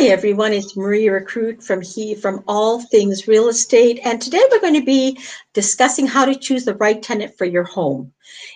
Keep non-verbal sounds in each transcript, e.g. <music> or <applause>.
Hi everyone, it's Maria Rekrut from he from All Things Real Estate, and today we're going to be discussing how to choose the right tenant for your home.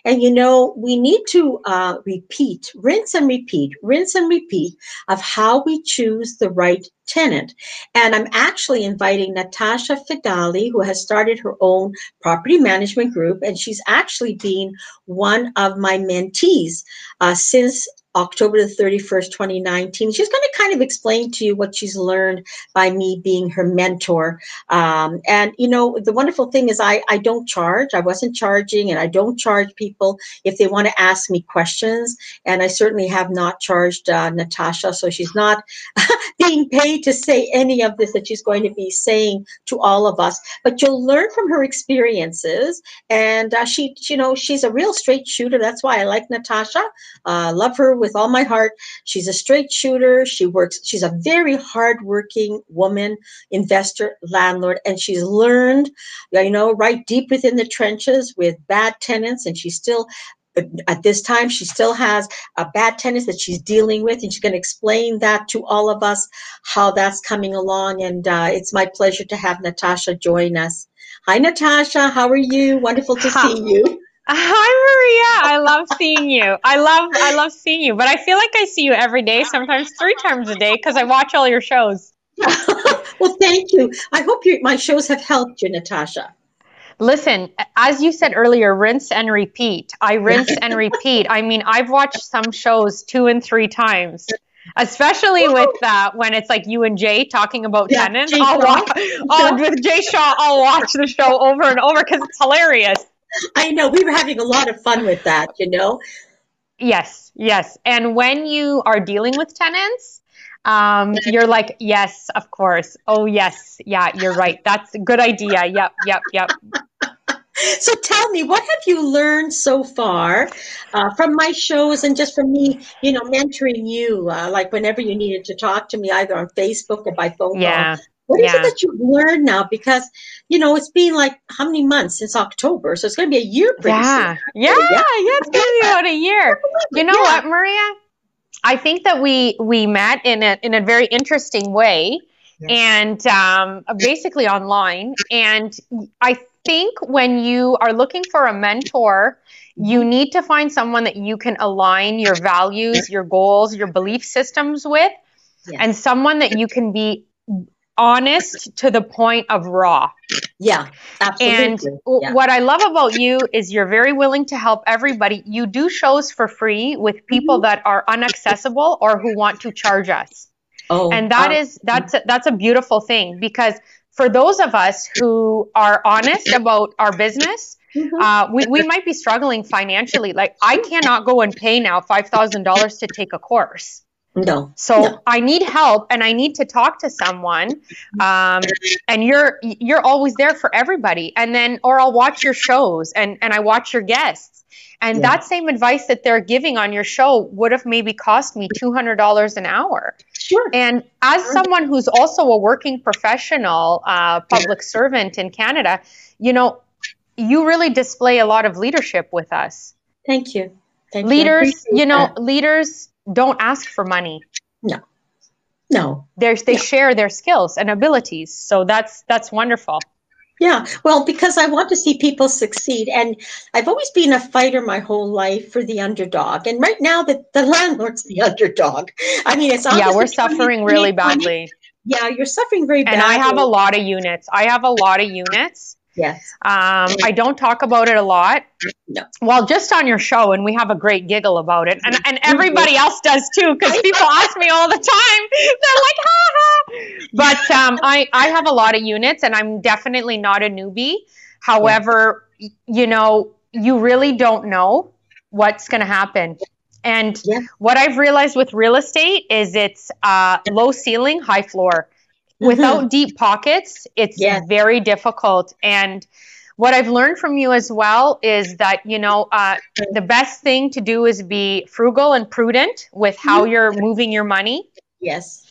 And you know, we need to uh, repeat, rinse and repeat, rinse and repeat of how we choose the right tenant. And I'm actually inviting Natasha Feghali, who has started her own property management group, and she's actually been one of my mentees uh, since October the 31st, 2019. She's going to kind of explain to you what she's learned by me being her mentor. Um, and, you know, the wonderful thing is I, I don't charge. I wasn't charging and I don't charge people if they want to ask me questions. And I certainly have not charged uh, Natasha. So she's not <laughs> being paid to say any of this that she's going to be saying to all of us. But you'll learn from her experiences. And uh, she, you know, she's a real straight shooter. That's why I like Natasha. Uh, love her with all my heart. She's a straight shooter. She works, she's a very hardworking woman, investor, landlord, and she's learned, you know, right deep within the trenches with bad tenants, and she's still at this time she still has a bad tenants that she's dealing with and she's going to explain that to all of us how that's coming along and uh, it's my pleasure to have natasha join us hi natasha how are you wonderful to see you Hi Maria, I love seeing you. I love I love seeing you, but I feel like I see you every day, sometimes three times a day because I watch all your shows. <laughs> well, thank you. I hope you, my shows have helped you, Natasha. Listen, as you said earlier, rinse and repeat. I <laughs> rinse and repeat. I mean, I've watched some shows two and three times especially with uh, when it's like you and Jay talking about yeah, tenants. I'll watch, oh, with Jay Shaw, I'll watch the show over and over because it's hilarious. I know we were having a lot of fun with that, you know. Yes, yes. And when you are dealing with tenants, um, you're like, yes, of course. Oh, yes, yeah, you're right. That's a good idea. Yep, yep, yep. <laughs> So tell me, what have you learned so far uh, from my shows and just from me, you know, mentoring you, uh, like whenever you needed to talk to me, either on Facebook or by phone yeah. call? What is yeah. it that you've learned now? Because you know it's been like how many months since October, so it's going to be a year. Pretty yeah. soon. yeah, yeah, yeah, it's going to be about a year. <laughs> You know yeah. what, Maria? I think that we we met in a in a very interesting way, and um, basically online. And I think when you are looking for a mentor, you need to find someone that you can align your values, your goals, your belief systems with, and someone that you can be honest to the point of raw. Yeah, absolutely. And yeah. what I love about you is you're very willing to help everybody. You do shows for free with people mm-hmm. that are inaccessible or who want to charge us. Oh, and that is that's a, that's a beautiful thing because for those of us who are honest about our business, mm-hmm. uh, we, we might be struggling financially. Like I cannot go and pay now five thousand dollars to take a course. No. So no. I need help and I need to talk to someone. Um, and you're you're always there for everybody. And then or I'll watch your shows and, and I watch your guests. And yeah. that same advice that they're giving on your show would have maybe cost me two hundred dollars an hour. Sure. And as sure. someone who's also a working professional, uh, public servant in Canada, you know, you really display a lot of leadership with us. Thank you. Thank leaders, you, you know, that. leaders don't ask for money. No. No. They're, they no. share their skills and abilities. So that's that's wonderful. Yeah, well, because I want to see people succeed. And I've always been a fighter my whole life for the underdog. And right now, the, the landlord's the underdog. I mean, it's Yeah, we're suffering really badly. Yeah, you're suffering very badly. And I have a lot of units. I have a lot of units. Yes. Um, I don't talk about it a lot. No. Well, just on your show, and we have a great giggle about it, and and <laughs> everybody else does too, because people <laughs> ask me all the time. They're like, ha ha. But um, I I have a lot of units, and I'm definitely not a newbie. However, yeah. you know, you really don't know what's going to happen. And yeah. what I've realized with real estate is it's uh, low ceiling, high floor. Without <laughs> deep pockets, it's yeah. very difficult. And what I've learned from you as well is that, you know, uh, the best thing to do is be frugal and prudent with how mm-hmm. you're moving your money. Yes.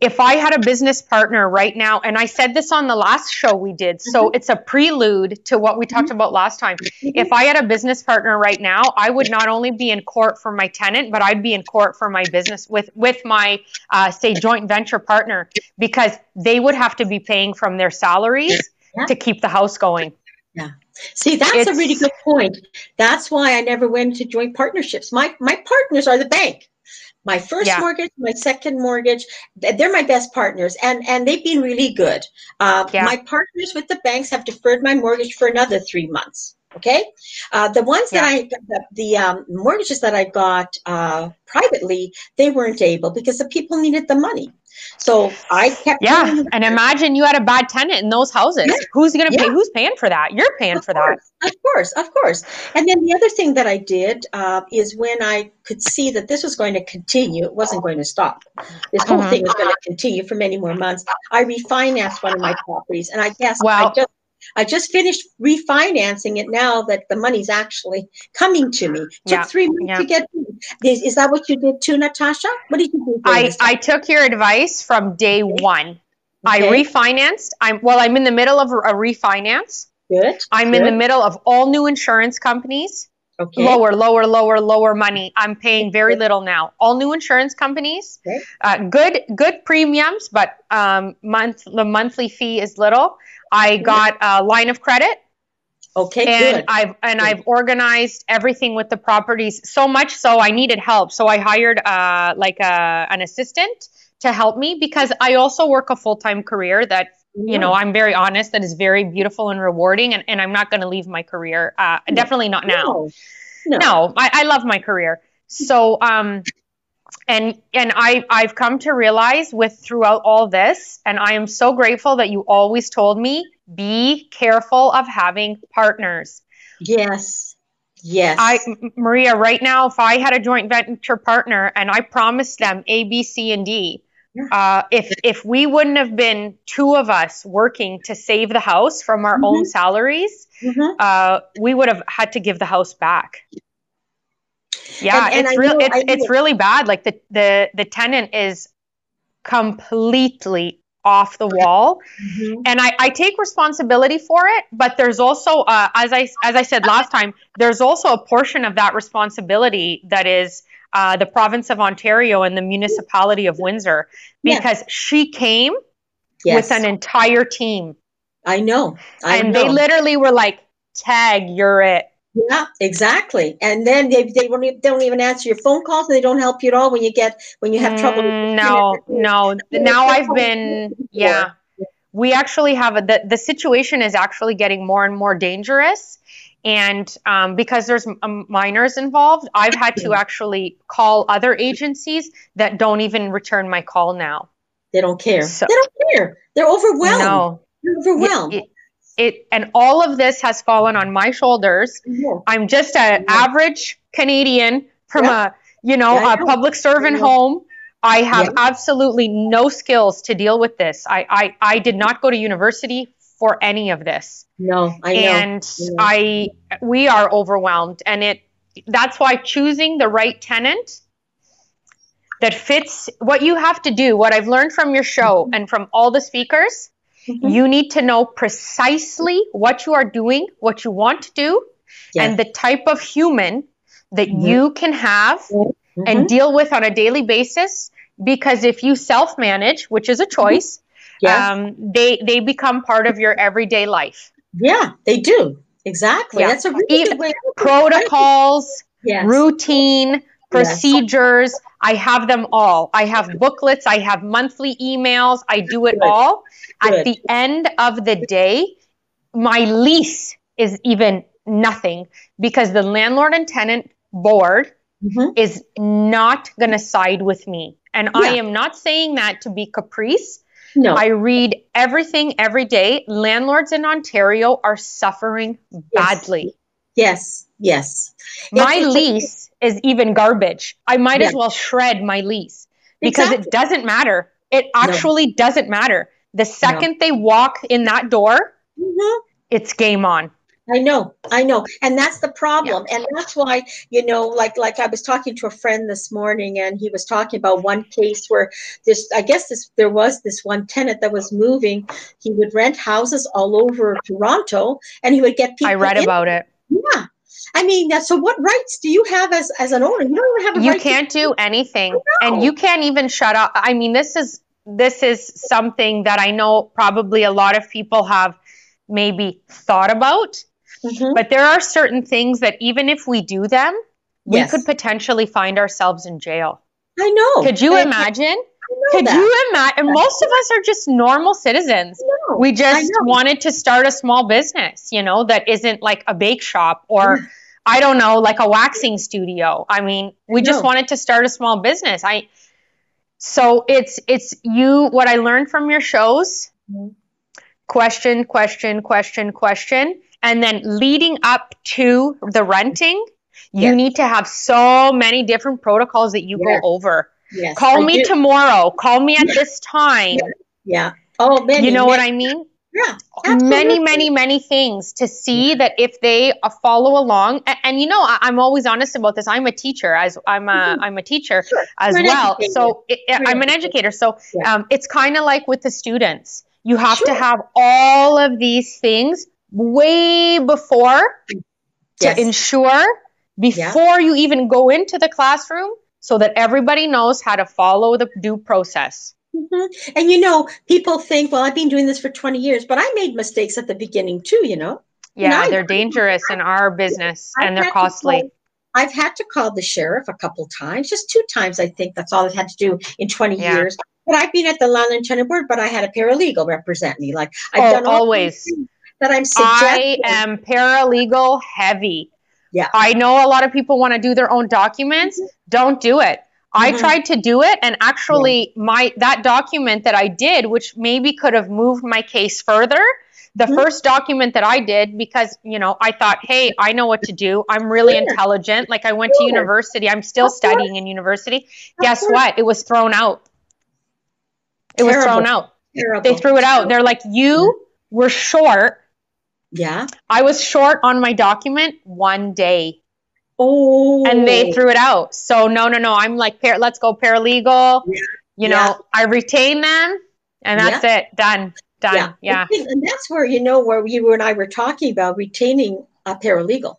If I had a business partner right now, and I said this on the last show we did, so mm-hmm. it's a prelude to what we talked mm-hmm. about last time. Mm-hmm. If I had a business partner right now, I would not only be in court for my tenant, but I'd be in court for my business with with my uh, say joint venture partner because they would have to be paying from their salaries yeah. to keep the house going. Yeah. See, that's it's, a really good point. That's why I never went into joint partnerships. My my partners are the bank my first yeah. mortgage, my second mortgage. They're my best partners, and and they've been really good. Uh, yeah. My partners with the banks have deferred my mortgage for another three months. Okay, uh, the ones yeah. that I the, the um, mortgages that I got uh, privately, they weren't able because the people needed the money. So I kept. Yeah, and imagine you had a bad tenant in those houses. Yeah. Who's going to yeah. pay? Who's paying for that? You're paying of for course, that. Of course, of course. And then the other thing that I did uh, is when I could see that this was going to continue, it wasn't going to stop. This whole mm-hmm. thing was going to continue for many more months. I refinanced one of my properties, and I guess wow. I just I just finished refinancing it now that the money's actually coming to me. Took yeah, three months yeah. to get. Is, is that what you did too, Natasha? What did you do? I, I took your advice from day okay. one. Okay. I refinanced. I'm well. I'm in the middle of a refinance. Good. I'm good. in the middle of all new insurance companies. Okay. Lower, lower, lower, lower money. I'm paying very little now. All new insurance companies. Okay. Uh, good, good premiums, but um, month the monthly fee is little. I got a line of credit. Okay, and good. I've and good. I've organized everything with the properties so much so I needed help. So I hired uh, like a, uh, an assistant to help me because I also work a full time career that yeah. you know I'm very honest that is very beautiful and rewarding, and, and I'm not going to leave my career. Uh, no. Definitely not now. No, no. no I, I love my career. So um, and and I I've come to realize with throughout all this, and I am so grateful that you always told me be careful of having partners. Yes. Yes. I Maria, right now, if I had a joint venture partner and I promised them A, B, C, and D, uh, if if we wouldn't have been two of us working to save the house from our mm-hmm. own salaries, mm-hmm. uh, we would have had to give the house back. Yeah, and, and it's real. It's, it's really bad. Like the the the tenant is completely off the wall mm-hmm. and I, I take responsibility for it but there's also uh, as i as i said last time there's also a portion of that responsibility that is uh, the province of ontario and the municipality of windsor because she came yes. with an entire team i know I and know. they literally were like tag you're it yeah, exactly. And then they, they don't even answer your phone calls and they don't help you at all when you get when you have trouble. Mm, no, no. Now I've been yeah. We actually have a, the the situation is actually getting more and more dangerous, and um, because there's um, minors involved, I've had to actually call other agencies that don't even return my call now. They don't care. So, they don't care. They're overwhelmed. No, They're overwhelmed. It, it, it and all of this has fallen on my shoulders. Mm-hmm. I'm just an mm-hmm. average Canadian from yeah. a you know yeah, a public servant yeah. home. I have absolutely no skills to deal with this. I, I I did not go to university for any of this. No, I know. And I we are overwhelmed and it that's why choosing the right tenant that fits what you have to do, what I've learned from your show mm-hmm. and from all the speakers Mm-hmm. You need to know precisely what you are doing, what you want to do, yes. and the type of human that mm-hmm. you can have mm-hmm. and deal with on a daily basis. Because if you self manage, which is a mm-hmm. choice, yeah. um, they they become part of your everyday life. Yeah, they do. Exactly. Yeah. That's a really good way. Protocols, yes. routine, procedures. Yes. I have them all. I have booklets, I have monthly emails, I do it Good. all. Good. At the end of the day, my lease is even nothing because the landlord and tenant board mm-hmm. is not going to side with me. And yeah. I am not saying that to be caprice. No. I read everything every day. Landlords in Ontario are suffering badly. Yes, yes. My it's, lease is even garbage. I might yeah. as well shred my lease because exactly. it doesn't matter. It actually no. doesn't matter. The second no. they walk in that door, mm-hmm. it's game on. I know, I know. And that's the problem. Yeah. And that's why, you know, like like I was talking to a friend this morning and he was talking about one case where this I guess this there was this one tenant that was moving. He would rent houses all over Toronto and he would get people I read about it. Yeah. I mean, so what rights do you have as, as an owner? You don't even have You right can't do anything. And you can't even shut up. I mean, this is this is something that I know probably a lot of people have maybe thought about Mm-hmm. But there are certain things that even if we do them, we could potentially find ourselves in jail. I know. Could you I, imagine? Could that. you imagine? Most of us are just normal citizens. We just wanted to start a small business, you know, that isn't like a bake shop or I don't know, like a waxing studio. I mean, we I just wanted to start a small business. I so it's it's you what I learned from your shows. Mm-hmm. Question, question, question, question and then leading up to the renting, you need to have so many different protocols that you yes. go over. Yes, Call I me do. tomorrow. Call me at this time. Yeah. Oh, many, you know many. what I mean? Yeah. Absolutely. Many, many, many things to see yeah. that if they uh, follow along, and, and, you know, I, am always honest about this. I'm a teacher, as I'm a, mm-hmm. I'm a teacher sure. as well. So it, I'm an educator. So yeah. um, it's kind of like with the students. You have sure. to have all of these things way before yes. to ensure before yeah. you even go into the classroom so that everybody knows how to follow the due process. Mm-hmm. And you know, people think, well, I've been doing this for 20 years, but I made mistakes at the beginning too, you know? Yeah, they're dangerous in our business I've and they're costly. Call, I've had to call the sheriff a couple times, just two times, I think. That's all I've had to do in 20 yeah. years. But I've been at the landlord tenant board, but I had a paralegal represent me. Like I've oh, done always that I'm suggesting. I am paralegal heavy. Yeah. I know a lot of people want to do their own documents. Mm-hmm. Don't do it. Mm-hmm. I tried to do it and actually yeah. my that document that I did which maybe could have moved my case further the mm-hmm. first document that I did because you know I thought hey I know what to do I'm really sure. intelligent like I went sure. to university I'm still of studying course. in university of guess course. what it was thrown out it Terrible. was thrown out Terrible. they threw it out they're like you were short. Yeah. I was short on my document one day. Oh. And they threw it out. So no, no, no. I'm like, par- let's go paralegal. Yeah. You know, yeah. I retain them, and that's yeah. it. Done. Done. Yeah. yeah. And that's where you know where you and I were talking about retaining a paralegal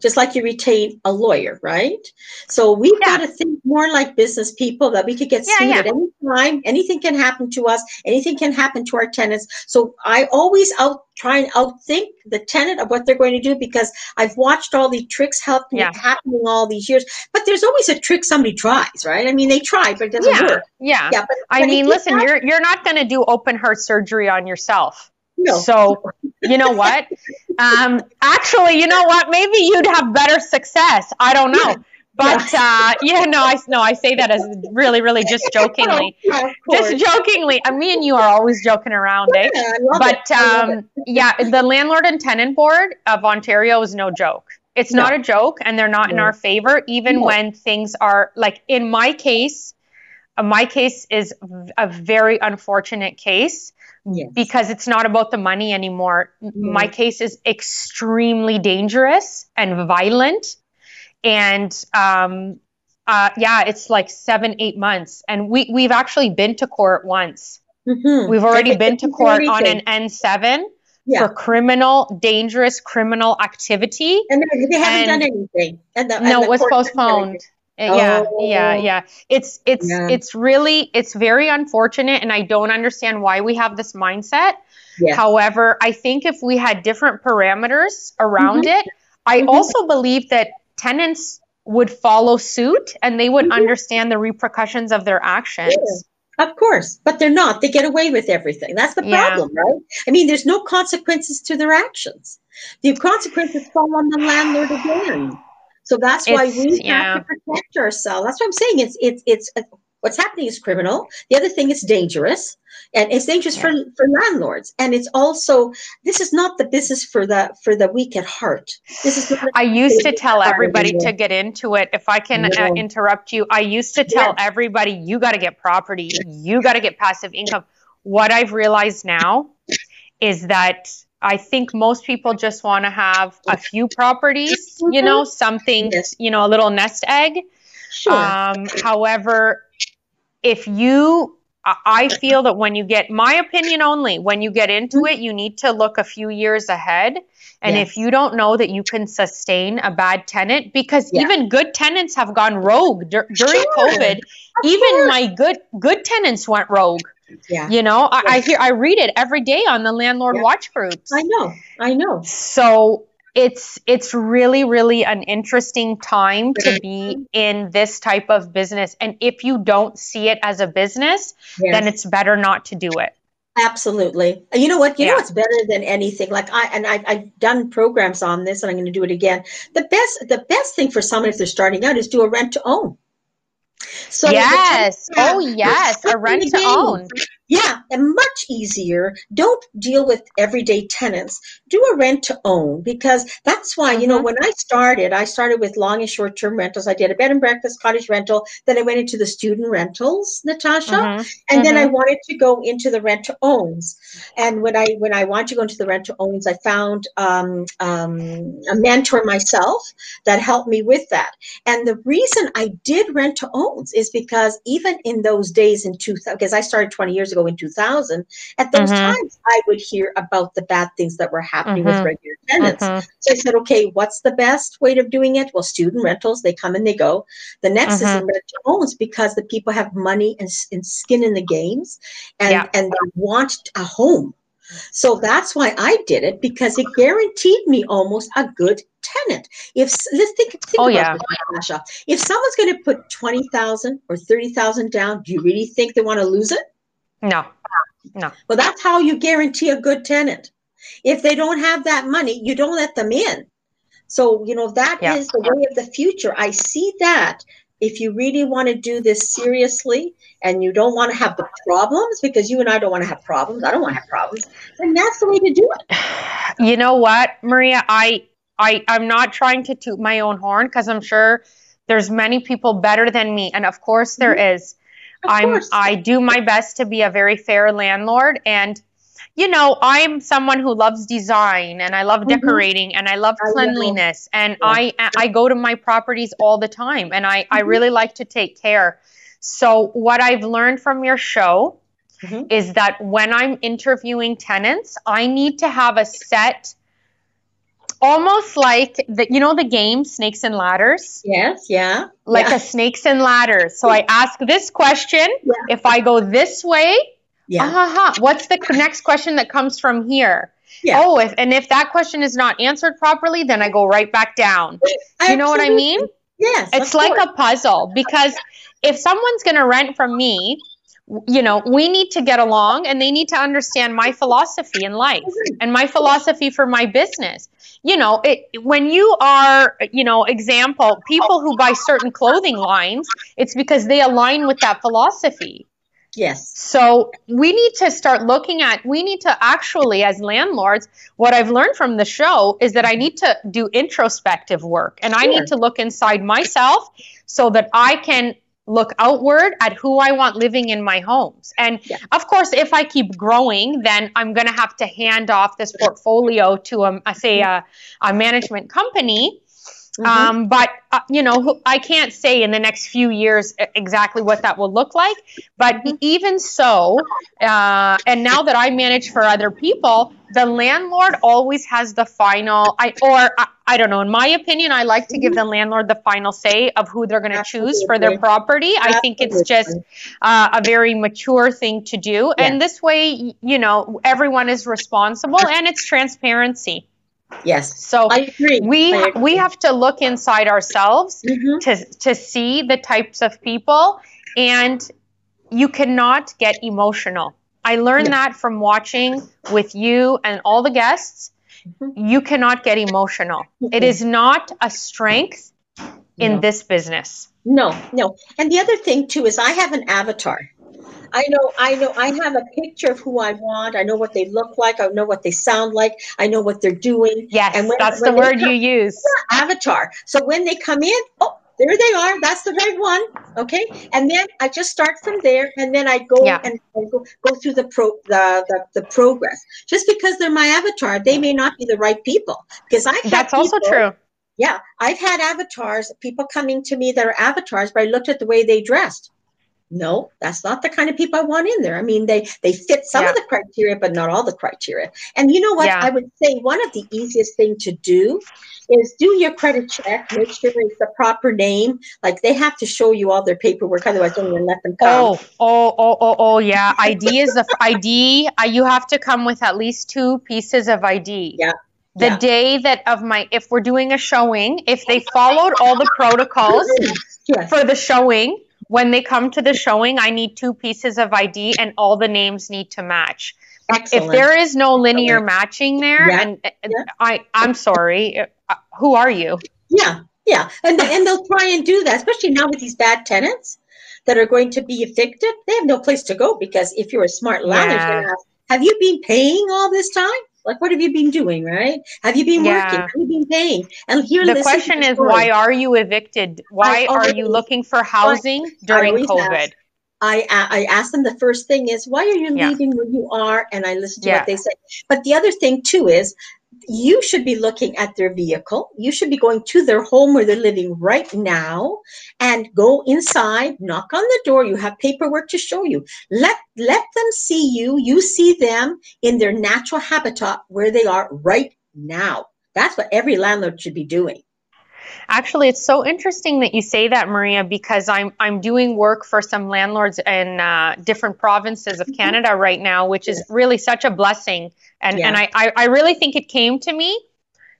just like you retain a lawyer, right? So we've yeah. got to think more like business people that we could get sued yeah, at any time. Anything can happen to us. Anything can happen to our tenants. So I always out try and outthink the tenant of what they're going to do because I've watched all the tricks happen, yeah. happening all these years. But there's always a trick somebody tries, right? I mean, they try, but it doesn't yeah. work. Yeah. yeah but, I mean, listen, you're you're not going to do open heart surgery on yourself. No. So, you know what? Um, actually, you know what? Maybe you'd have better success. I don't know. Yeah. But yeah. uh, yeah, no, I no, I say that as really, really just <laughs> jokingly, just jokingly. Uh, me and you are always joking around, eh? But um, yeah, the landlord and tenant board of Ontario is no joke. It's no. not a joke, and they're not no. in our favor, even no. when things are like in my case. Uh, my case is a very unfortunate case yes. because it's not about the money anymore. My case is extremely dangerous and violent. And um, uh, yeah, it's like seven, eight months. And we, we've actually been to court once. Mm-hmm. We've already been to court on an N7 yeah. for criminal, dangerous criminal activity. And they haven't and done anything. And the, and no, it was postponed yeah oh. yeah yeah it's it's yeah. it's really it's very unfortunate and i don't understand why we have this mindset yeah. however i think if we had different parameters around mm-hmm. it i mm-hmm. also believe that tenants would follow suit and they would mm-hmm. understand the repercussions of their actions yeah. of course but they're not they get away with everything that's the problem right i mean there's no consequences to their actions the consequences fall on the landlord again so that's why it's, we yeah. have to protect ourselves. That's what I'm saying. It's it's it's uh, what's happening is criminal. The other thing is dangerous, and it's dangerous yeah. for for landlords. And it's also this is not the business for the for the weak at heart. This is. I used to tell everybody to get into it. If I can uh, interrupt you, I used to tell yeah. everybody you got to get property, you got to get passive income. What I've realized now is that I think most people just want to have a few properties, you know, mm-hmm. something, yes. you know, a little nest egg. Sure. Um, however, if you, I feel that when you get, my opinion only, when you get into mm-hmm. it, you need to look a few years ahead. And yes. if you don't know that you can sustain a bad tenant, because yeah. even good tenants have gone rogue dur- during sure. COVID, even my good good tenants went rogue. Yeah. You know, I, I, hear I read it every day on the landlord yeah. watch groups. I know. I know. So it's it's really really an interesting time to be in this type of business and if you don't see it as a business yes. then it's better not to do it absolutely you know what you yeah. know what's better than anything like i and I, i've done programs on this and i'm going to do it again the best the best thing for someone if they're starting out is do a rent to own so yes. Oh yes. A rent to own yeah, and much easier. Don't deal with everyday tenants. Do a rent to own because that's why, you know, mm-hmm. when I started, I started with long and short term rentals. I did a bed and breakfast, cottage rental. Then I went into the student rentals, Natasha. Mm-hmm. And mm-hmm. then I mm-hmm. wanted to go into the rent to owns. And when I when I wanted to go into the rent to owns, I found um, um, a mentor myself that helped me with that. And the reason I did rent to owns is because even in those days in 2000, because I started 20 years ago ago in 2000, at those mm-hmm. times I would hear about the bad things that were happening mm-hmm. with regular tenants. Mm-hmm. So I said, okay, what's the best way of doing it? Well, student rentals, they come and they go. The next is in mm-hmm. rent to owns because the people have money and, and skin in the games and, yeah. and they want a home. So that's why I did it because it guaranteed me almost a good tenant. If let's think, think oh, yeah. This, Masha. If someone's going to put twenty thousand or thirty thousand down, do you really think they want to lose it? No, no. Well, that's how you guarantee a good tenant. If they don't have that money, you don't let them in. So, you know, that yeah. is the way of the future. I see that if you really want to do this seriously and you don't want to have the problems, because you and I don't want to have problems, I don't want to have problems, then that's the way to do it. <sighs> You know what, Maria? I I I'm not trying to toot my own horn because I'm sure there's many people better than me. And of course there mm-hmm. is. I'm I do my best to be a very fair landlord and you know, I'm someone who loves design and I love mm-hmm. decorating and I love cleanliness I and yeah. I I go to my properties all the time and I mm-hmm. I really like to take care. So what I've learned from your show mm-hmm. is that when I'm interviewing tenants, I need to have a set almost like the you know the game snakes and ladders yes yeah like yeah. a snakes and ladders so i ask this question yeah. if i go this way yeah uh-huh, what's the next question that comes from here yeah. oh if, and if that question is not answered properly then i go right back down <laughs> Do you know what i mean yes it's like course. a puzzle because if someone's going to rent from me you know, we need to get along and they need to understand my philosophy in life and my philosophy for my business. You know, it, when you are, you know, example, people who buy certain clothing lines, it's because they align with that philosophy. Yes. So we need to start looking at, we need to actually, as landlords, what I've learned from the show is that I need to do introspective work and sure. I need to look inside myself so that I can look outward at who I want living in my homes. And yeah. of course, if I keep growing, then I'm going to have to hand off this portfolio to a, a say a, a management company Mm-hmm. Um, but uh, you know, I can't say in the next few years exactly what that will look like. But mm-hmm. even so, uh, and now that I manage for other people, the landlord always has the final. I or I, I don't know. In my opinion, I like to give the landlord the final say of who they're going to choose for their property. Absolutely. I think it's just uh, a very mature thing to do, yeah. and this way, you know, everyone is responsible and it's transparency. Yes. So I agree. We I agree. we have to look inside ourselves mm-hmm. to to see the types of people and you cannot get emotional. I learned that from watching with you and all the guests. Mm-hmm. You cannot get emotional. Mm-hmm. It is not a strength in no. this business. No, no. And the other thing too is I have an avatar. I know, I know, I have a picture of who I want. I know what they look like. I know what they sound like. I know what they're doing. Yes, and when, that's when the word come, you use. Avatar. So when they come in, oh, there they are. That's the right one. Okay. And then I just start from there and then I go yeah. and, and go, go through the pro the, the, the progress. Just because they're my avatar, they may not be the right people. Because I That's also true. Yeah. I've had avatars, people coming to me that are avatars, but I looked at the way they dressed no that's not the kind of people i want in there i mean they they fit some yeah. of the criteria but not all the criteria and you know what yeah. i would say one of the easiest thing to do is do your credit check make sure it's the proper name like they have to show you all their paperwork otherwise don't even let them come oh oh oh oh, oh yeah id is the id uh, you have to come with at least two pieces of id yeah the yeah. day that of my if we're doing a showing if they followed all the protocols yes. for the showing when they come to the showing, I need two pieces of ID and all the names need to match. Excellent. If there is no linear Excellent. matching there, yeah. and, and yeah. I, I'm sorry, uh, who are you? Yeah, yeah, and and they'll try and do that, especially now with these bad tenants that are going to be evicted. They have no place to go because if you're a smart landlord, yeah. have you been paying all this time? Like, what have you been doing, right? Have you been yeah. working? Have you been paying? And here, the question is, why are you evicted? Why always, are you looking for housing during COVID? Ask, I I asked them the first thing is why are you leaving where you are, and I listen to yeah. what they say. But the other thing too is you should be looking at their vehicle. You should be going to their home where they're living right now and go inside, knock on the door. You have paperwork to show you. Let let them see you. You see them in their natural habitat where they are right now. That's what every landlord should be doing. Actually, it's so interesting that you say that, Maria, because I'm I'm doing work for some landlords in uh, different provinces of mm-hmm. Canada right now, which is really such a blessing. And yeah. and I, I, I really think it came to me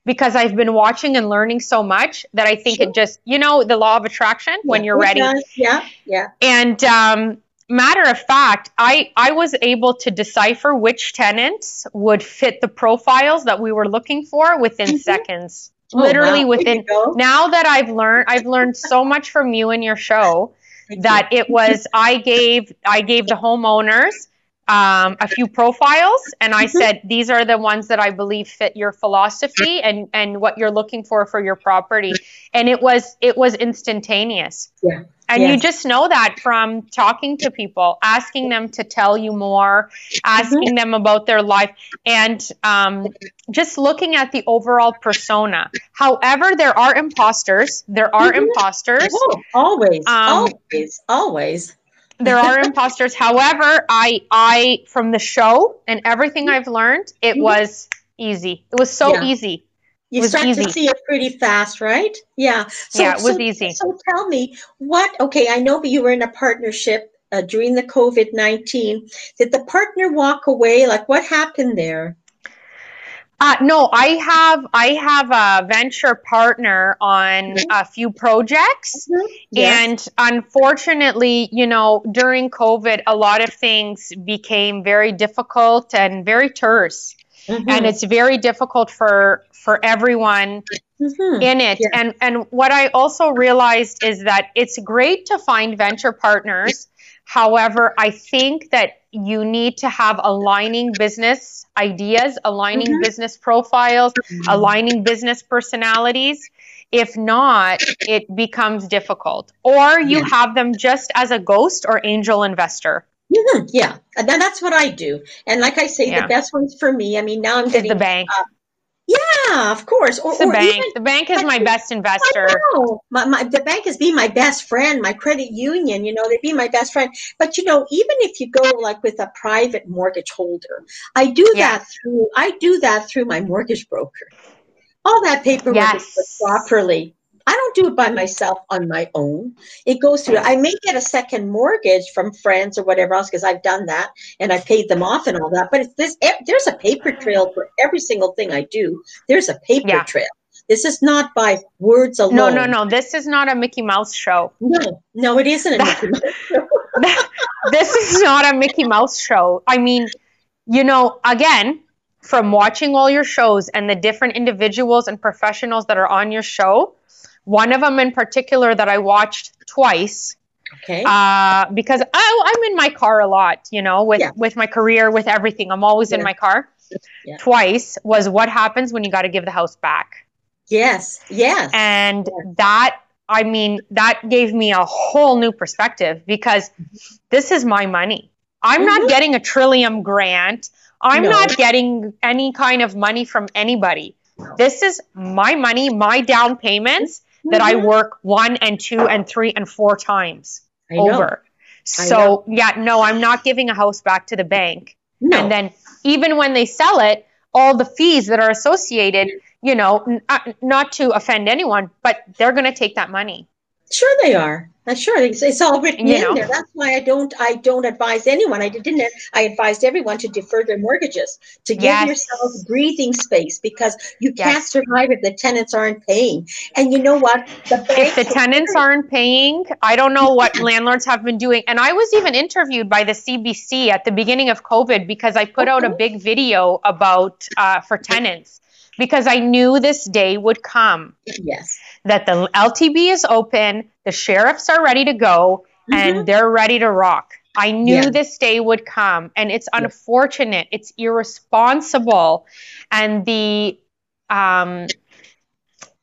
because I've been watching and learning so much that I think sure. it just you know the law of attraction when you're ready. Yeah, yeah. And um, matter of fact, I I was able to decipher which tenants would fit the profiles that we were looking for within mm-hmm. seconds. Oh, literally wow. within now that I've learned I've learned so much from you and your show that it was I gave I gave the homeowners um, a few profiles and I mm-hmm. said these are the ones that I believe fit your philosophy and and what you're looking for for your property and it was it was instantaneous. Yeah. And yes. you just know that from talking to people, asking them to tell you more, asking mm-hmm. them about their life, and um, just looking at the overall persona. However, there are imposters. There are mm-hmm. imposters. Oh, always, um, always, always. There are <laughs> imposters. However, I, I, from the show and everything I've learned, it mm-hmm. was easy. It was so yeah. easy you start easy. to see it pretty fast, right? Yeah. So, yeah, it was so, easy. So tell me what, okay, I know you were in a partnership uh, during the COVID 19. Did the partner walk away? Like what happened there? Uh, no, I have I have a venture partner on mm-hmm. a few projects, mm-hmm. yes. and unfortunately, you know, during COVID, a lot of things became very difficult and very terse, mm-hmm. and it's very difficult for for everyone mm-hmm. in it. Yeah. And and what I also realized is that it's great to find venture partners. However, I think that you need to have aligning business ideas, aligning mm-hmm. business profiles, mm-hmm. aligning business personalities. If not, it becomes difficult. Or you yeah. have them just as a ghost or angel investor. Mm-hmm. Yeah, and that's what I do. And like I say, yeah. the best ones for me. I mean, now I'm getting the bank. Uh, yeah, of course. Or, the or bank. Even, the bank is my best investor. My, my, the bank is being my best friend. My credit union, you know, they be my best friend. But you know, even if you go like with a private mortgage holder, I do that through. I do that through my mortgage broker. All that paperwork yes. is properly. I don't do it by myself on my own. It goes through. I may get a second mortgage from friends or whatever else because I've done that and I paid them off and all that. But it's this. There's a paper trail for every single thing I do. There's a paper yeah. trail. This is not by words alone. No, no, no. This is not a Mickey Mouse show. No, no, it isn't a Mickey Mouse <laughs> show. <laughs> this is not a Mickey Mouse show. I mean, you know, again, from watching all your shows and the different individuals and professionals that are on your show, one of them in particular that I watched twice. Okay. Uh, because I, I'm in my car a lot, you know, with, yeah. with my career, with everything. I'm always yeah. in my car. Yeah. Twice was what happens when you got to give the house back. Yes. Yes. And that I mean, that gave me a whole new perspective because this is my money. I'm mm-hmm. not getting a Trillium grant. I'm no. not getting any kind of money from anybody. This is my money, my down payments mm-hmm. that I mm-hmm. work one and two and three and four times over. So, yeah, no, I'm not giving a house back to the bank. No. And then even when they sell it, all the fees that are associated, you know, n- uh, not to offend anyone, but they're going to take that money. Sure, they are. Uh, sure, it's, it's all written you in know. there. That's why I don't. I don't advise anyone. I didn't. I advised everyone to defer their mortgages to give yes. yourself breathing space because you yes. can't survive if the tenants aren't paying. And you know what? The if the tenants aren't paying, I don't know what landlords have been doing. And I was even interviewed by the CBC at the beginning of COVID because I put out a big video about uh, for tenants because I knew this day would come. Yes. That the LTB is open, the sheriffs are ready to go, mm-hmm. and they're ready to rock. I knew yeah. this day would come, and it's unfortunate. It's irresponsible, and the um,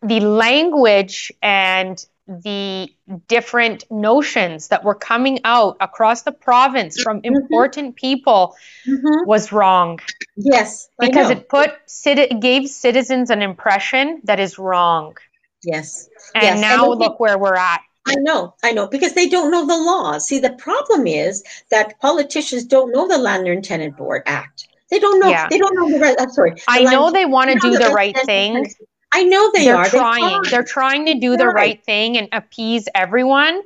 the language and the different notions that were coming out across the province from mm-hmm. important people mm-hmm. was wrong. Yes, because it put it gave citizens an impression that is wrong. Yes, and yes. now and look where we're at. I know, I know, because they don't know the laws. See, the problem is that politicians don't know the Landlord Tenant Board Act. They don't know. Yeah. They don't know the. Right. I'm sorry. I know they want to do the, the right thing. I know they They're are. Trying. They are trying to do the right thing and appease everyone.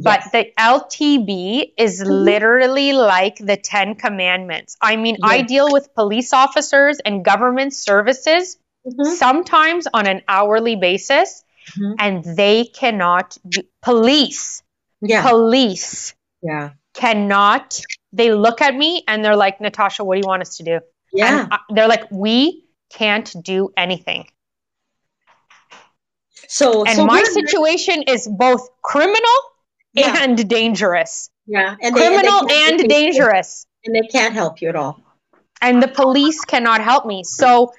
But yes. the LTB is mm-hmm. literally like the Ten Commandments. I mean. I deal with police officers and government services mm-hmm. sometimes on an hourly basis, mm-hmm. and they cannot do, police. Yeah. Police. Yeah. Cannot. They look at me and they're like, Natasha, what do you want us to do? Yeah. And they're like, we can't do anything. So, and so my situation is both criminal yeah. and dangerous. Yeah, and they, criminal and, they and dangerous. And they can't help you at all. And the police cannot help me. So,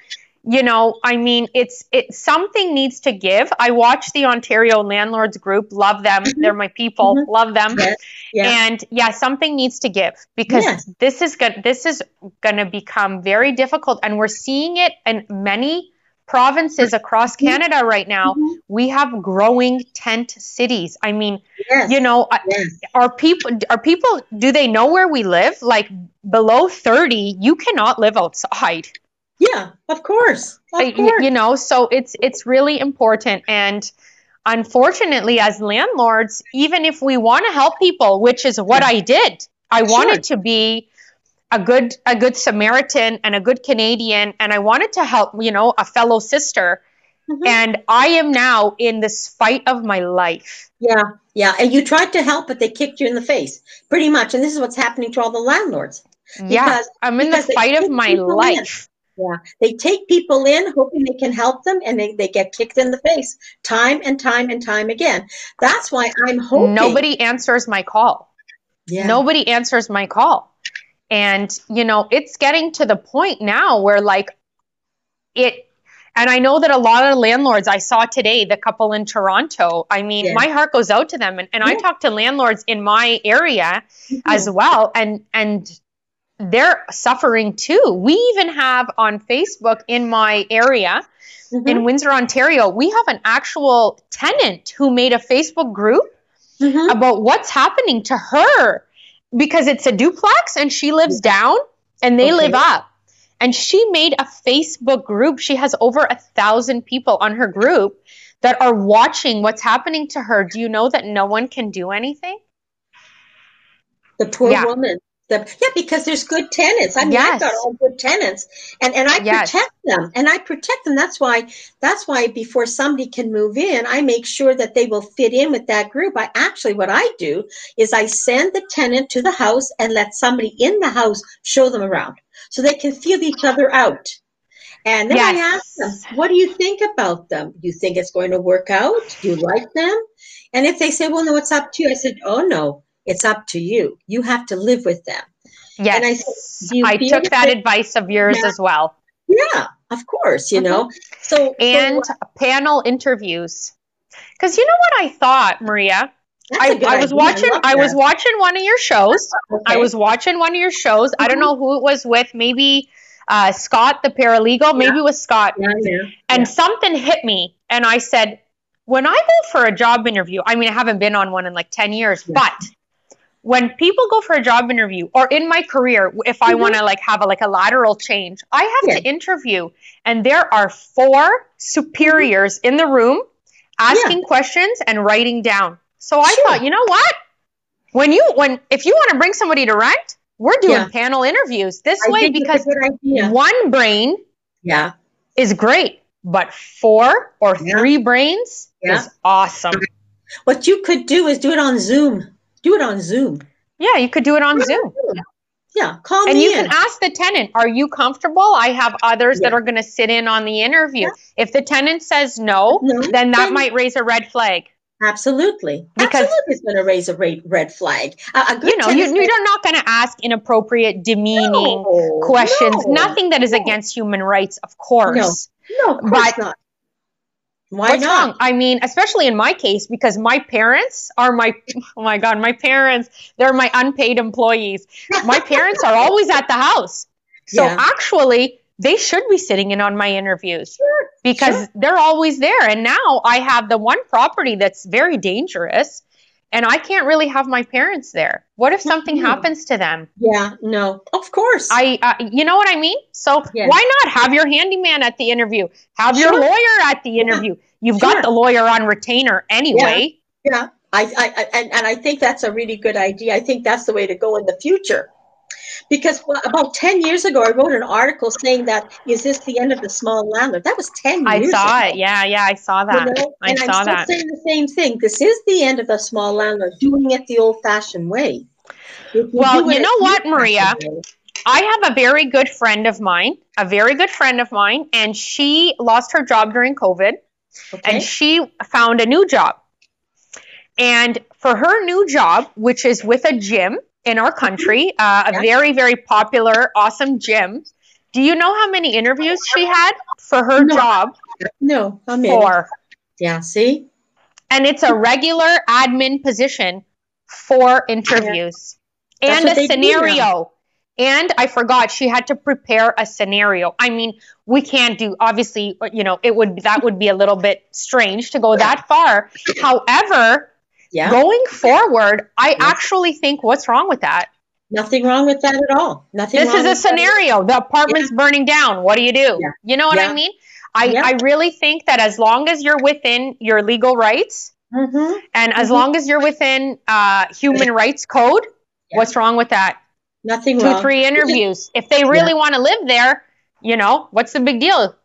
you know, I mean, it's it something needs to give. I watch the Ontario Landlords Group, love them. Mm-hmm. They're my people, mm-hmm. love them. Yes. Yes. And yeah, something needs to give because yes. this is good. This is going to become very difficult, and we're seeing it in many provinces across mm-hmm. Canada right now, mm-hmm. we have growing tent cities. I mean, yes. you know, are people are people do they know where we live? Like below 30, you cannot live outside. Yeah, of course. Of course. You know, so it's it's really important and unfortunately as landlords, even if we want to help people, which is what I did, I sure. wanted to be a good a good Samaritan and a good Canadian, and I wanted to help, you know, a fellow sister. Mm-hmm. And I am now in this fight of my life. Yeah, yeah. And you tried to help, but they kicked you in the face, pretty much. And this is what's happening to all the landlords. Because, yeah, I'm in the fight of my life. Yeah, they take people in hoping they can help them, and they, they get kicked in the face time and time and time again. That's why I'm hoping nobody answers my call. Yeah. Nobody answers my call. And, you know, it's getting to the point now where like it, and I know that a lot of landlords I saw today, the couple in Toronto, I mean, yeah. my heart goes out to them. And, and yeah. I talk to landlords in my area mm-hmm. as well. And, and, they're suffering too. We even have on Facebook in my area mm-hmm. in Windsor, Ontario, we have an actual tenant who made a Facebook group mm-hmm. about what's happening to her because it's a duplex and she lives down and they okay. live up. And she made a Facebook group. She has over a thousand people on her group that are watching what's happening to her. Do you know that no one can do anything? The poor yeah. woman. The, yeah, because there's good tenants. I mean, yes. I've got all good tenants, and and I yes. protect them, and I protect them. That's why that's why before somebody can move in, I make sure that they will fit in with that group. I actually, what I do is I send the tenant to the house and let somebody in the house show them around, so they can feel each other out. And then yes. I ask them, "What do you think about them? Do you think it's going to work out? Do you like them?" And if they say, "Well, no, it's up to you," I said, "Oh no." It's up to you. You have to live with them. Yes. I, I took that they, advice of yours yeah, as well. Yeah, of course, you know. Mm-hmm. So and so, panel interviews. Because you know what I thought, Maria? I, I, was idea. watching I, I, was watching one of your shows. Okay. I was watching one of your shows. Mm-hmm. I don't mm-hmm. know who it was with, maybe uh, Scott the paralegal, maybe yeah. it was Scott. Yeah, yeah. And something hit me and I said, when I go for a job interview, I mean I haven't been on one in like 10 years, but when people go for a job interview or in my career if i mm-hmm. want to like have a like a lateral change i have yeah. to interview and there are four superiors in the room asking yeah. questions and writing down so i sure. thought you know what when you when if you want to bring somebody to rent we're doing yeah. panel interviews this I way because one brain yeah is great but four or three brains is awesome what you could do is do it on zoom do it on Zoom. Yeah, you could do it on Zoom. Yeah, call and me. And you in. can ask the tenant, "Are you comfortable?" I have others yeah. that are going to sit in on the interview. Yeah. If the tenant says no, no then that then, might raise a red flag. Absolutely, because Absolutely it's going to raise a red flag. A, you know, you, are not going to ask inappropriate, demeaning no, questions. No, Nothing that is against human rights, of course. No, no, of course but not. Why What's not? Wrong? I mean, especially in my case, because my parents are my, <laughs> oh my God, my parents, they're my unpaid employees. My <laughs> parents are always at the house. So yeah. actually, they should be sitting in on my interviews sure, because sure. they're always there. And now I have the one property that's very dangerous and I can't really have my parents there. What if something mm-hmm. happens to them? Yeah, no, of course. I, uh, you know what I mean. So why not have your handyman at the interview? Have sure. your lawyer at the interview. Yeah. You've sure. got the lawyer on retainer anyway. Yeah, yeah. I, I, and, and I think that's a really good idea. I think that's the way to go in the future because well, about 10 years ago i wrote an article saying that is this the end of the small landlord that was 10 i saw ago. it yeah yeah i saw that you know? i and saw I'm still that saying the same thing this is the end of the small landlord doing it the old fashioned way you well you know what maria I have a very good friend of mine, a very good friend of mine, and she lost her job during COVID okay. and she found a new job. And for her new job, which is with a gym, in our country, uh, a very, very popular, awesome gym. Do you know how many interviews she had for her no. job? No, how many? Four. Yeah, see? And it's a regular admin position for interviews yeah. and a scenario. And I forgot she had to prepare a scenario. I mean, we can't do obviously, you know, it would that would be a little bit strange to go that far. However, yeah. Going forward, I actually think what's wrong with that? Nothing wrong with that at all. Nothing. This is a scenario. The apartment's yeah. burning down. What do you do? Yeah. You know what I mean? I, I really think that as long as you're within your legal rights mm-hmm. and as mm-hmm. long as you're within uh, human rights code, what's wrong with that? Nothing Two, wrong. three <laughs> interviews. If they really want to live there, you know, what's the big deal?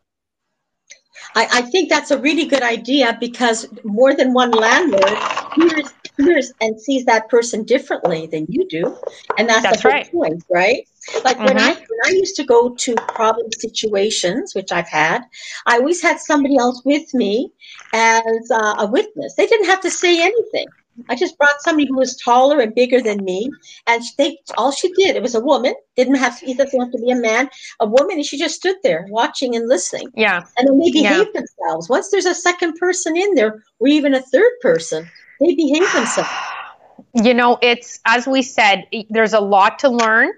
I, I, think that's a really good idea because more than one landlord hears, hears and sees that person differently than you do, and that's, that's the whole right. point, right? Like mm-hmm. when I when I used to go to problem situations, which I've had, I always had somebody else with me as uh, a witness. They didn't have to say anything. I just brought somebody who was taller and bigger than me, and they all she did it was a woman. Didn't have to, doesn't have to be a man, a woman, and she just stood there watching and listening. Yeah, and then they behave yeah. themselves. Once there's a second person in there, or even a third person, they behave themselves. <sighs> You know, it's as we said, there's a lot to learn.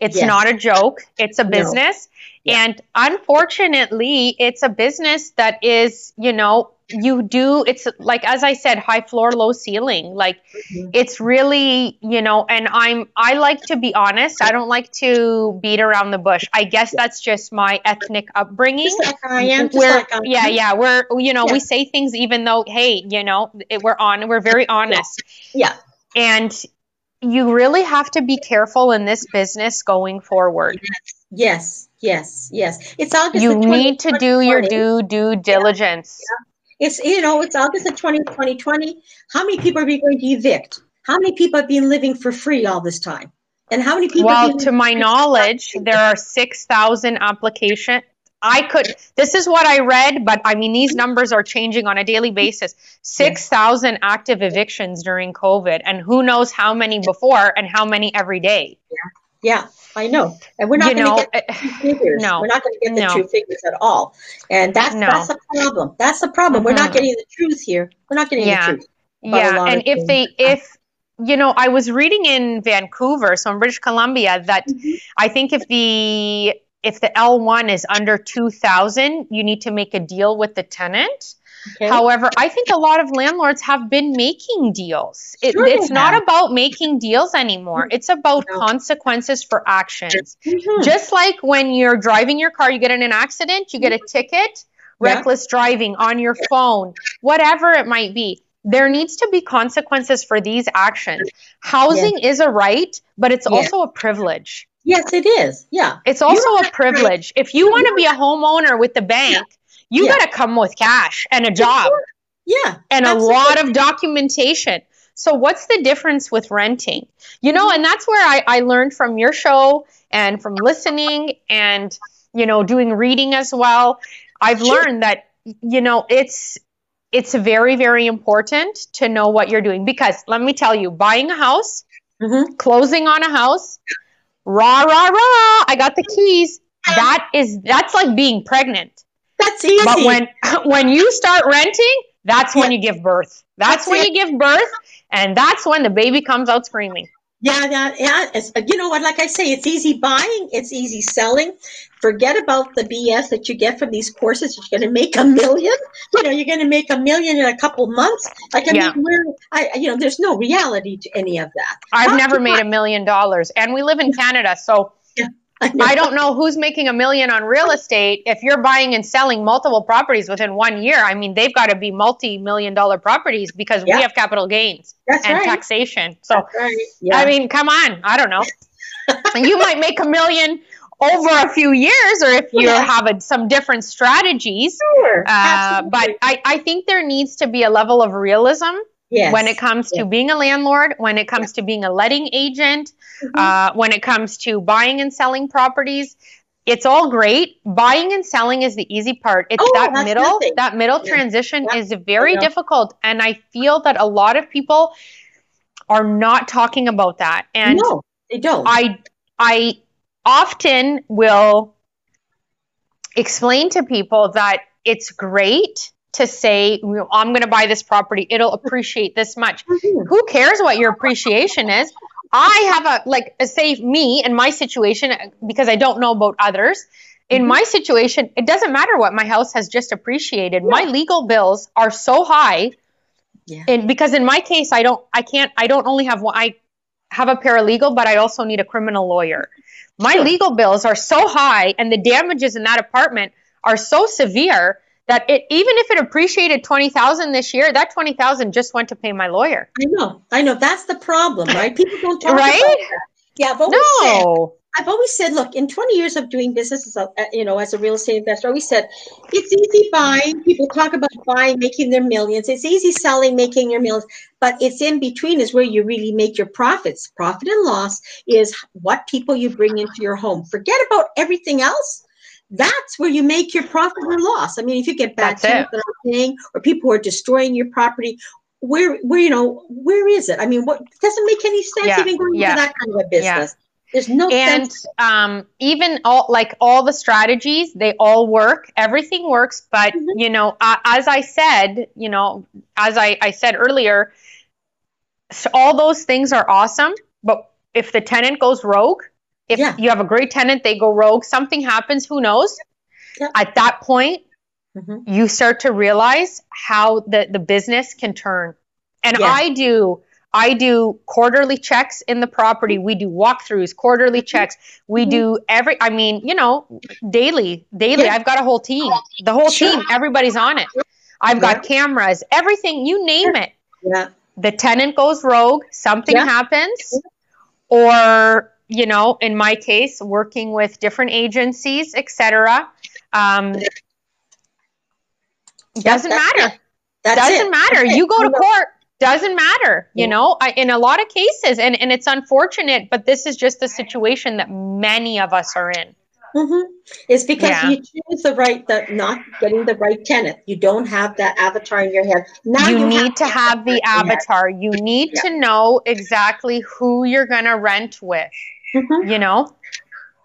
It's yes. not a joke. It's a business. No. Yeah. And unfortunately, it's a business that is, you know, you do it's like as i said high floor low ceiling like mm-hmm. it's really you know and i'm i like to be honest i don't like to beat around the bush i guess that's just my ethnic upbringing just like I am, like I yeah yeah we're you know yeah. we say things even though hey you know it, we're on we're very honest yeah. yeah and you really have to be careful in this business going forward yes yes yes it's August you need to do your due due diligence yeah. It's, you know, it's August of 2020. How many people are we going to evict? How many people have been living for free all this time? And how many people? Well, to my knowledge, there are 6,000 applications. I could, this is what I read, but I mean, these numbers are changing on a daily basis. 6,000 active evictions during COVID, and who knows how many before and how many every day. Yeah. Yeah, I know. And we're not going to get the true figures. No, we're not going to get the no. true figures at all. And that's no. that's the problem. That's the problem. Mm-hmm. We're not mm-hmm. getting the truth here. We're not getting yeah. the truth. Yeah, and if they if you know, I was reading in Vancouver, so in British Columbia, that mm-hmm. I think if the if the L1 is under 2000, you need to make a deal with the tenant. Okay. However, I think a lot of landlords have been making deals. It, sure it's not have. about making deals anymore. It's about no. consequences for actions. Mm-hmm. Just like when you're driving your car, you get in an accident, you get a ticket, yeah. reckless driving on your phone, whatever it might be. There needs to be consequences for these actions. Housing yes. is a right, but it's yes. also a privilege. Yes, it is. Yeah. It's also a privilege. If you want to be a homeowner with the bank, yeah. you yeah. got to come with cash and a job. Yeah. And absolutely. a lot of documentation. So, what's the difference with renting? You know, and that's where I, I learned from your show and from listening and, you know, doing reading as well. I've learned that, you know, it's, it's very, very important to know what you're doing because let me tell you, buying a house, mm-hmm. closing on a house, rah rah rah. I got the keys. That is that's like being pregnant. That's easy. But when <laughs> when you start renting that's when you give birth. That's, that's when it. you give birth and that's when the baby comes out screaming yeah, yeah, yeah. It's, you know what? Like I say, it's easy buying, it's easy selling. Forget about the BS that you get from these courses. You're going to make a million. You know, you're going to make a million in a couple months. Like I yeah. mean, where I, you know, there's no reality to any of that. I've never made a million dollars, and we live in Canada, so <laughs> I don't know who's making a million on real estate. If you're buying and selling multiple properties within one year, I mean, they've got to be multi-million dollar properties because yeah. we have capital gains That's and right. taxation. So, right. yeah. I mean, come on. I don't know. <laughs> you might make a million over a few years or if you yeah. have a, some different strategies. Sure. Uh, but I, I think there needs to be a level of realism Yes. When it comes to being a landlord, when it comes to being a letting agent, mm-hmm. uh, when it comes to buying and selling properties, it's all great. Buying and selling is the easy part. It's oh, that middle, nothing. that middle yeah. transition yeah. is very difficult. And I feel that a lot of people are not talking about that. And no, they don't. I I often will explain to people that it's great to say, I'm going to buy this property, it'll appreciate this much. Mm-hmm. Who cares what your appreciation is? I have a, like, a, say me in my situation, because I don't know about others. In mm-hmm. my situation, it doesn't matter what my house has just appreciated. Yeah. My legal bills are so high. Yeah. And because in my case, I don't, I can't, I don't only have one, I have a paralegal, but I also need a criminal lawyer. My sure. legal bills are so high and the damages in that apartment are so severe that it even if it appreciated 20,000 this year, that 20,000 just went to pay my lawyer. I know. I know that's the problem, right? People don't talk right? about that. Yeah, but no. Said, I've always said, look, in 20 years of doing business as a, uh, you know, as a real estate investor, I always said it's easy buying. People talk about buying, making their millions. It's easy selling, making your millions, but it's in between is where you really make your profits. Profit and loss is what people you bring into your home. Forget about everything else that's where you make your profit or loss. I mean, if you get bad tenants that are paying or people who are destroying your property, where where you know where is it? I mean, what doesn't make any sense yeah. even going yeah. into that kind of a business. Yeah. There's no and sense. um, even all like all the strategies, they all work. Everything works, but mm-hmm. you know, uh, as I said, you know, as I, I said earlier, so all those things are awesome. But if the tenant goes rogue, if yeah. you have a great tenant, they go rogue, something happens, who knows? Yeah. At that point, mm-hmm. you start to realize how the, the business can turn. And yeah. I do I do quarterly checks in the property. We do walkthroughs, quarterly checks. We mm-hmm. do every, I mean, you know, daily, daily. I've got a whole team, the whole team, everybody's on it. I've got cameras, everything, you name it. Yeah. The tenant goes rogue, something yeah. happens, or you know, in my case, working with different agencies, etc. Um, doesn't matter. doesn't it. matter. You go to court. Doesn't matter. You know, I, in a lot of cases, and, and it's unfortunate, but this is just the situation that many of us are in. Mm-hmm. It's because yeah. you choose the right, the not getting the right tenant. You don't have that avatar in your head. Now you, you need have to have the avatar. You need yeah. to know exactly who you're going to rent with. Mm-hmm. You know,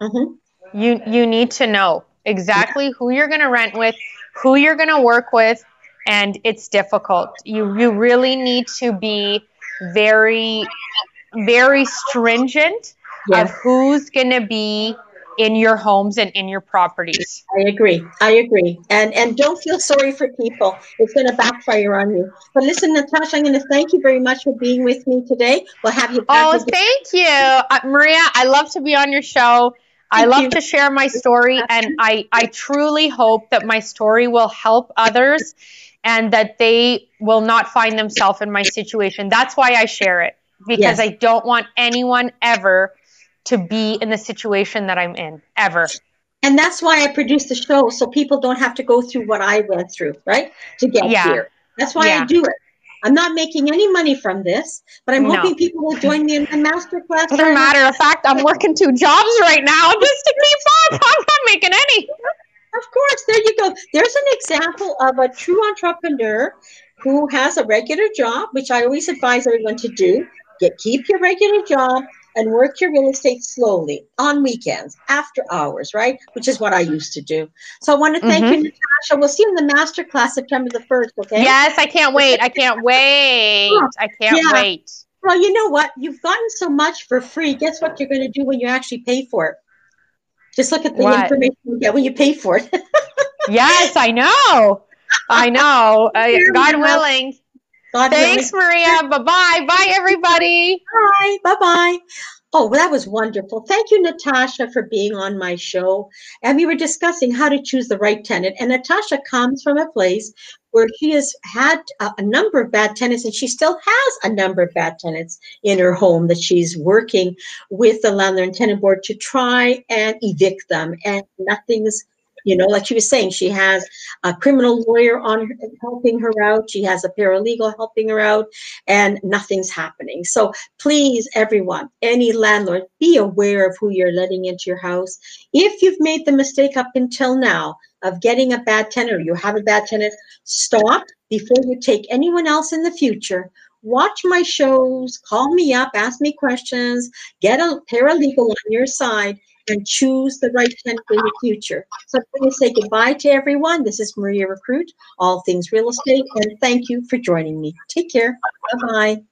mm-hmm. you you need to know exactly who you're going to rent with, who you're going to work with, and it's difficult. You you really need to be very very stringent yes. of who's going to be in your homes and in your properties. I agree. I agree. And and don't feel sorry for people. It's going to backfire on you. But listen, Natasha, I'm going to thank you very much for being with me today. We'll have you. oh, thank you, uh, Maria. I love to be on your show. Thank I love you. to share my story, and I I truly hope that my story will help others, and that they will not find themselves in my situation. That's why I share it because yes. I don't want anyone ever to be in the situation that I'm in ever. And that's why I produce the show so people don't have to go through what I went through, right? To get yeah. here. That's why yeah. I do it. I'm not making any money from this, but I'm no. hoping people will join me in my master class. As a matter of fact, I'm working two jobs right now just to keep up. <laughs> I'm not making any. Of course, there you go. There's an example of a true entrepreneur who has a regular job, which I always advise everyone to do. Get keep your regular job, and work your real estate slowly on weekends, after hours, right? Which is what I used to do. So I want to thank mm-hmm. you, Natasha. We'll see you in the master class September the 1st, okay? Yes, I can't wait. I can't wait. <laughs> I can't yeah. wait. Well, you know what? You've gotten so much for free. Guess what you're going to do when you actually pay for it? Just look at the what? information you get when you pay for it. <laughs> yes, I know. I know. Uh, God willing. God Thanks, Maria. Bye bye. Bye, everybody. Bye. Bye bye. Oh, that was wonderful. Thank you, Natasha, for being on my show. And we were discussing how to choose the right tenant. And Natasha comes from a place where she has had a, a, number of bad tenants, and she still has a number of bad tenants in her home that she's working with the landlord and tenant board to try and evict them. And nothing's you know, like she was saying, she has a criminal lawyer on helping her out. She has a paralegal helping her out, and nothing's happening. So please, everyone, any landlord, be aware of who you're letting into your house. If you've made the mistake up until now of getting a bad tenant or you have a bad tenant, stop before you take anyone else in the future watch my shows, call me up, ask me questions, get a paralegal on your side, and choose the right tenant in the future. So I'm going to say goodbye to everyone. This is Maria Rekrut, All Things Real Estate, and thank you for joining me. Take care. Bye bye.